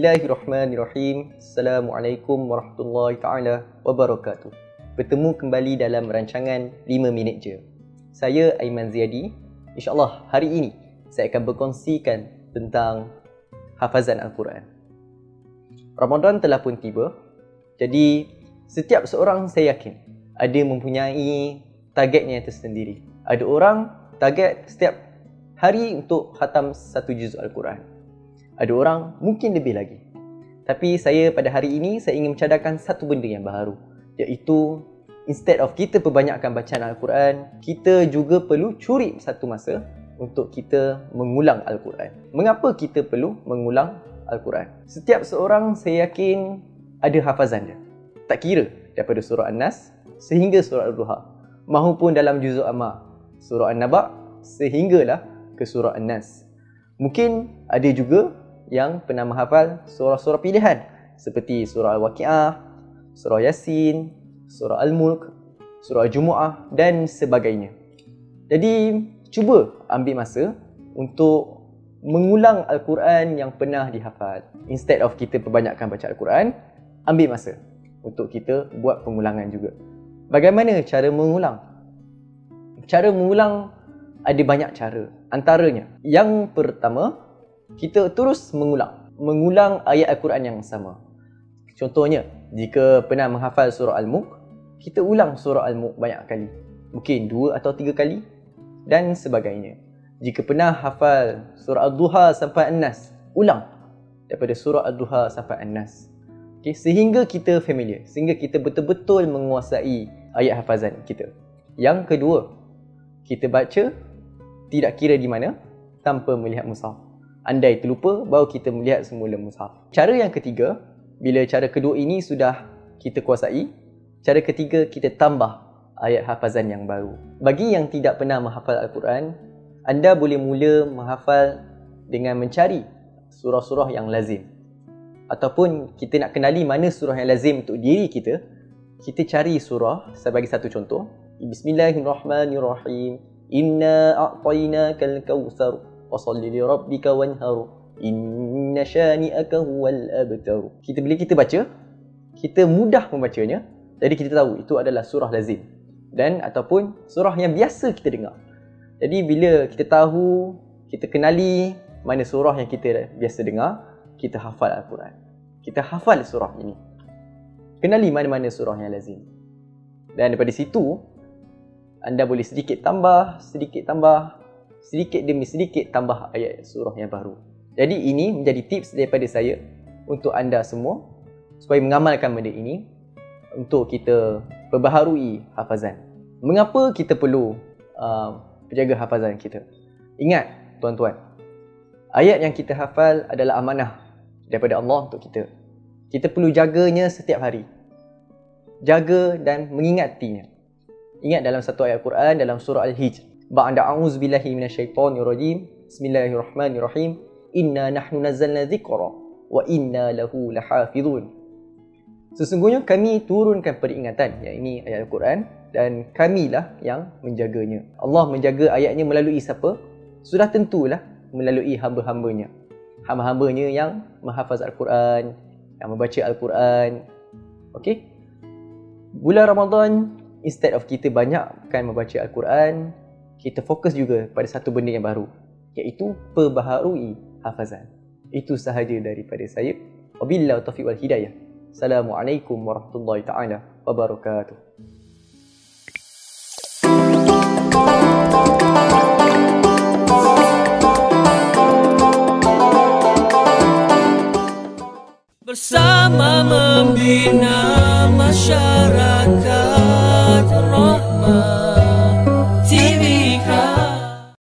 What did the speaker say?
Bismillahirrahmanirrahim. Assalamualaikum warahmatullahi taala wabarakatuh. Bertemu kembali dalam rancangan 5 minit je. Saya Aiman Ziadi. InsyaAllah hari ini saya akan berkongsikan tentang hafazan Al-Quran. Ramadan telah pun tiba. Jadi setiap seorang saya yakin ada mempunyai targetnya tersendiri. Ada orang target setiap hari untuk khatam satu juz Al-Quran. Ada orang mungkin lebih lagi. Tapi saya pada hari ini saya ingin mencadangkan satu benda yang baru iaitu instead of kita perbanyakkan bacaan Al-Quran, kita juga perlu curi satu masa untuk kita mengulang Al-Quran. Mengapa kita perlu mengulang Al-Quran? Setiap seorang saya yakin ada hafazan dia. Tak kira daripada surah An-Nas sehingga surah Al-Duha. Mahupun dalam juzuk Amma, surah An-Naba sehinggalah ke surah An-Nas. Mungkin ada juga yang pernah menghafal surah-surah pilihan seperti surah Al-Waqi'ah, surah Yasin, surah Al-Mulk, surah Jumu'ah dan sebagainya. Jadi, cuba ambil masa untuk mengulang Al-Quran yang pernah dihafal. Instead of kita perbanyakkan baca Al-Quran, ambil masa untuk kita buat pengulangan juga. Bagaimana cara mengulang? Cara mengulang ada banyak cara. Antaranya, yang pertama, kita terus mengulang mengulang ayat al-Quran yang sama. Contohnya, jika pernah menghafal surah Al-Mulk, kita ulang surah Al-Mulk banyak kali. Mungkin dua atau tiga kali dan sebagainya. Jika pernah hafal surah Al-Duha sampai An-Nas, ulang daripada surah Al-Duha sampai An-Nas. Okay, sehingga kita familiar, sehingga kita betul-betul menguasai ayat hafazan kita. Yang kedua, kita baca tidak kira di mana tanpa melihat mushaf. Andai terlupa, baru kita melihat semula mushaf. Cara yang ketiga, bila cara kedua ini sudah kita kuasai, cara ketiga kita tambah ayat hafazan yang baru. Bagi yang tidak pernah menghafal Al-Quran, anda boleh mula menghafal dengan mencari surah-surah yang lazim. Ataupun kita nak kenali mana surah yang lazim untuk diri kita, kita cari surah sebagai satu contoh. Bismillahirrahmanirrahim. Inna a'tainakal kautsar wasalli li rabbika wanhar inna shani'aka huwal abtar kita bila kita baca kita mudah membacanya. Jadi kita tahu itu adalah surah lazim. Dan ataupun surah yang biasa kita dengar. Jadi bila kita tahu kita kenali mana surah yang kita biasa dengar kita hafal al-Quran. Kita hafal surah ini. Kenali mana-mana surah yang lazim. Dan daripada situ anda boleh sedikit tambah sedikit tambah sedikit demi sedikit tambah ayat surah yang baru. Jadi ini menjadi tips daripada saya untuk anda semua supaya mengamalkan benda ini untuk kita perbaharui hafazan. Mengapa kita perlu uh, jaga hafazan kita? Ingat tuan-tuan, ayat yang kita hafal adalah amanah daripada Allah untuk kita. Kita perlu jaganya setiap hari. Jaga dan mengingatinya. Ingat dalam satu ayat Quran dalam surah Al-Hijr Ba'da a'udzu billahi minasyaitonir rajim. Bismillahirrahmanirrahim. Inna nahnu nazzalna dzikra wa inna lahu lahafizun. Sesungguhnya kami turunkan peringatan yang ini ayat Al-Quran dan kamilah yang menjaganya. Allah menjaga ayatnya melalui siapa? Sudah tentulah melalui hamba-hambanya. Hamba-hambanya yang menghafaz Al-Quran, yang membaca Al-Quran. Okey? Bulan Ramadan, instead of kita banyakkan membaca Al-Quran, kita fokus juga pada satu benda yang baru iaitu perbaharui hafazan. Itu sahaja daripada saya. Wabillahi taufiq wal hidayah. Assalamualaikum warahmatullahi taala wabarakatuh. Bersama membina masyarakat